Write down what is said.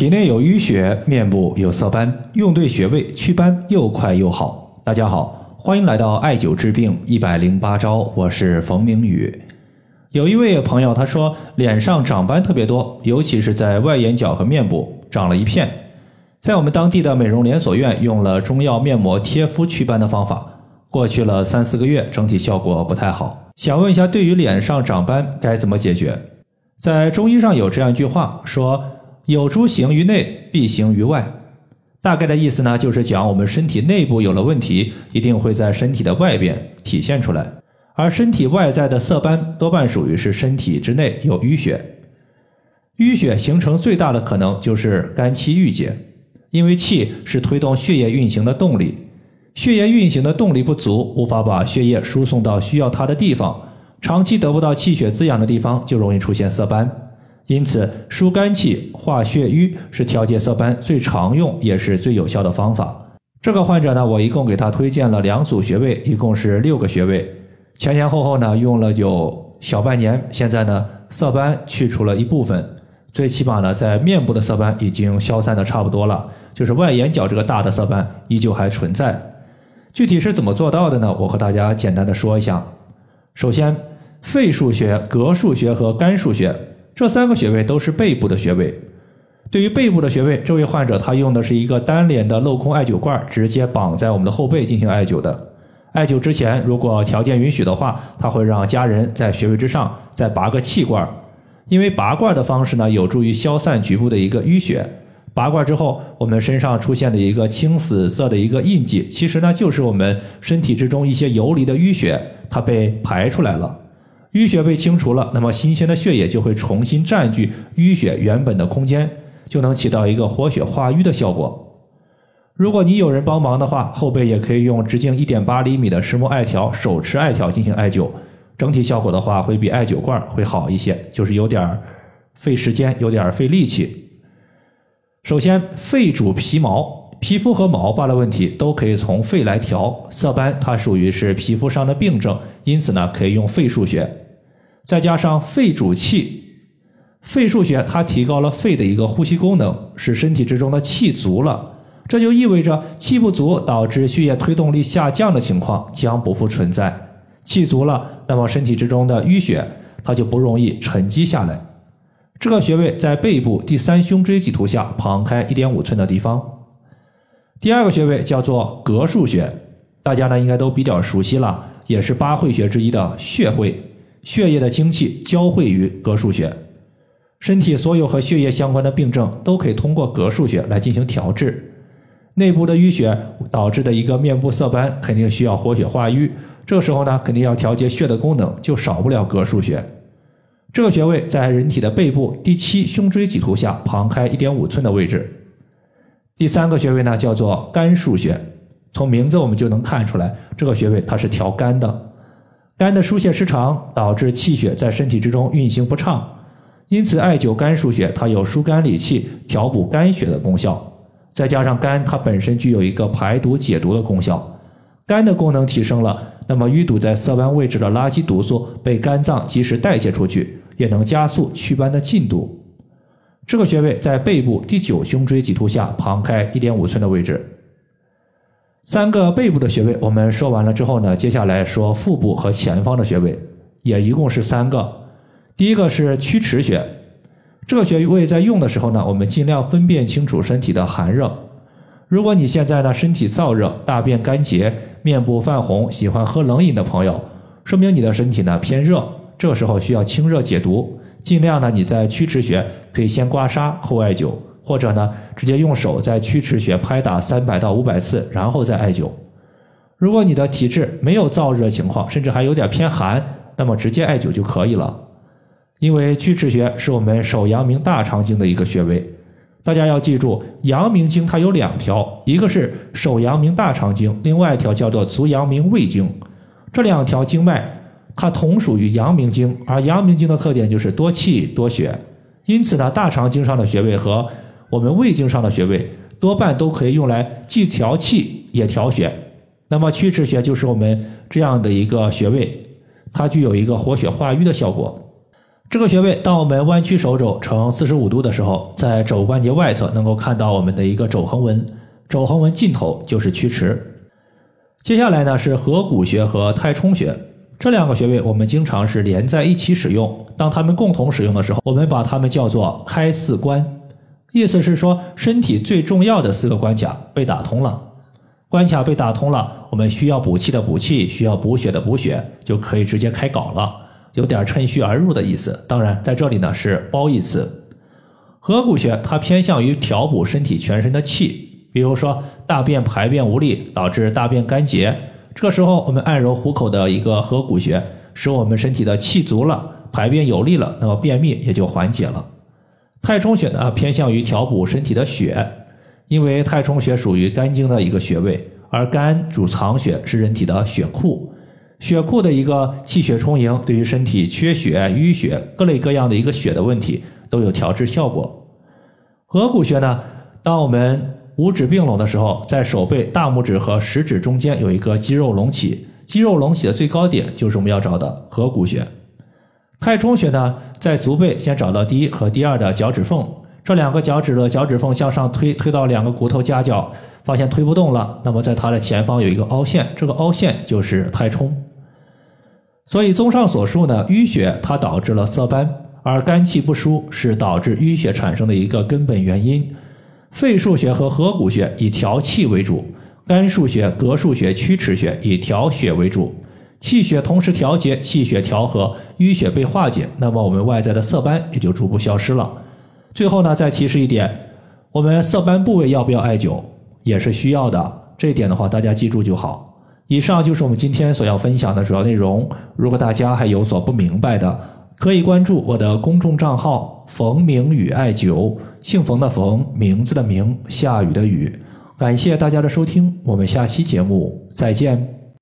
体内有淤血，面部有色斑，用对穴位祛斑又快又好。大家好，欢迎来到艾灸治病一百零八招，我是冯明宇。有一位朋友他说脸上长斑特别多，尤其是在外眼角和面部长了一片，在我们当地的美容连锁院用了中药面膜贴敷祛斑的方法，过去了三四个月，整体效果不太好。想问一下，对于脸上长斑该怎么解决？在中医上有这样一句话说。有诸行于内，必行于外。大概的意思呢，就是讲我们身体内部有了问题，一定会在身体的外边体现出来。而身体外在的色斑，多半属于是身体之内有淤血。淤血形成最大的可能就是肝气郁结，因为气是推动血液运行的动力，血液运行的动力不足，无法把血液输送到需要它的地方，长期得不到气血滋养的地方，就容易出现色斑。因此，疏肝气、化血瘀是调节色斑最常用也是最有效的方法。这个患者呢，我一共给他推荐了两组穴位，一共是六个穴位，前前后后呢用了有小半年。现在呢，色斑去除了一部分，最起码呢，在面部的色斑已经消散的差不多了，就是外眼角这个大的色斑依旧还存在。具体是怎么做到的呢？我和大家简单的说一下。首先，肺腧穴、膈腧穴和肝腧穴。这三个穴位都是背部的穴位。对于背部的穴位，这位患者他用的是一个单联的镂空艾灸罐，直接绑在我们的后背进行艾灸的。艾灸之前，如果条件允许的话，他会让家人在穴位之上再拔个气罐，因为拔罐的方式呢，有助于消散局部的一个淤血。拔罐之后，我们身上出现的一个青紫色的一个印记，其实呢，就是我们身体之中一些游离的淤血，它被排出来了。淤血被清除了，那么新鲜的血液就会重新占据淤血原本的空间，就能起到一个活血化瘀的效果。如果你有人帮忙的话，后背也可以用直径一点八厘米的石墨艾条手持艾条进行艾灸，整体效果的话会比艾灸罐会好一些，就是有点费时间，有点费力气。首先，肺主皮毛，皮肤和毛发的问题都可以从肺来调。色斑它属于是皮肤上的病症，因此呢，可以用肺腧穴。再加上肺主气，肺腧穴它提高了肺的一个呼吸功能，使身体之中的气足了，这就意味着气不足导致血液推动力下降的情况将不复存在。气足了，那么身体之中的淤血它就不容易沉积下来。这个穴位在背部第三胸椎棘突下旁开一点五寸的地方。第二个穴位叫做膈腧穴，大家呢应该都比较熟悉了，也是八会穴之一的血会。血液的精气交汇于膈腧穴，身体所有和血液相关的病症都可以通过膈腧穴来进行调治。内部的淤血导致的一个面部色斑，肯定需要活血化瘀。这时候呢，肯定要调节血的功能，就少不了膈腧穴。这个穴位在人体的背部第七胸椎棘突下旁开一点五寸的位置。第三个穴位呢，叫做肝腧穴。从名字我们就能看出来，这个穴位它是调肝的。肝的疏泄失常，导致气血在身体之中运行不畅，因此艾灸肝腧穴，它有疏肝理气、调补肝血的功效。再加上肝它本身具有一个排毒解毒的功效，肝的功能提升了，那么淤堵在色斑位置的垃圾毒素被肝脏及时代谢出去，也能加速祛斑的进度。这个穴位在背部第九胸椎棘突下旁开一点五寸的位置。三个背部的穴位我们说完了之后呢，接下来说腹部和前方的穴位，也一共是三个。第一个是曲池穴，这个穴位在用的时候呢，我们尽量分辨清楚身体的寒热。如果你现在呢身体燥热、大便干结、面部泛红、喜欢喝冷饮的朋友，说明你的身体呢偏热，这个时候需要清热解毒。尽量呢你在曲池穴可以先刮痧后艾灸。或者呢，直接用手在曲池穴拍打三百到五百次，然后再艾灸。如果你的体质没有燥热情况，甚至还有点偏寒，那么直接艾灸就可以了。因为曲池穴是我们手阳明大肠经的一个穴位，大家要记住，阳明经它有两条，一个是手阳明大肠经，另外一条叫做足阳明胃经。这两条经脉它同属于阳明经，而阳明经的特点就是多气多血，因此呢，大肠经上的穴位和我们胃经上的穴位多半都可以用来既调气也调血，那么曲池穴就是我们这样的一个穴位，它具有一个活血化瘀的效果。这个穴位，当我们弯曲手肘呈四十五度的时候，在肘关节外侧能够看到我们的一个肘横纹，肘横纹尽头就是曲池。接下来呢是合谷穴和太冲穴，这两个穴位我们经常是连在一起使用。当它们共同使用的时候，我们把它们叫做开四关，意思是说身体最重要的四个关卡被打通了。关卡被打通了，我们需要补气的补气，需要补血的补血，就可以直接开搞了。有点趁虚而入的意思，当然在这里呢是褒义词。合谷穴它偏向于调补身体全身的气，比如说大便排便无力导致大便干结，这时候我们按揉虎口的一个合谷穴，使我们身体的气足了，排便有力了，那么便秘也就缓解了。太冲穴呢偏向于调补身体的血，因为太冲穴属于肝经的一个穴位，而肝主藏血，是人体的血库。血库的一个气血充盈，对于身体缺血、淤血各类各样的一个血的问题都有调治效果。合谷穴呢，当我们五指并拢的时候，在手背大拇指和食指中间有一个肌肉隆起，肌肉隆起的最高点就是我们要找的合谷穴。太冲穴呢，在足背先找到第一和第二的脚趾缝，这两个脚趾的脚趾缝向上推，推到两个骨头夹角，发现推不动了，那么在它的前方有一个凹陷，这个凹陷就是太冲。所以，综上所述呢，淤血它导致了色斑，而肝气不舒是导致淤血产生的一个根本原因。肺腧穴和合谷穴以调气为主，肝腧穴、膈腧穴、曲池穴以调血为主。气血同时调节，气血调和，淤血被化解，那么我们外在的色斑也就逐步消失了。最后呢，再提示一点，我们色斑部位要不要艾灸，也是需要的。这一点的话，大家记住就好。以上就是我们今天所要分享的主要内容。如果大家还有所不明白的，可以关注我的公众账号“冯明宇艾灸”，姓冯的冯，名字的名，下雨的雨。感谢大家的收听，我们下期节目再见。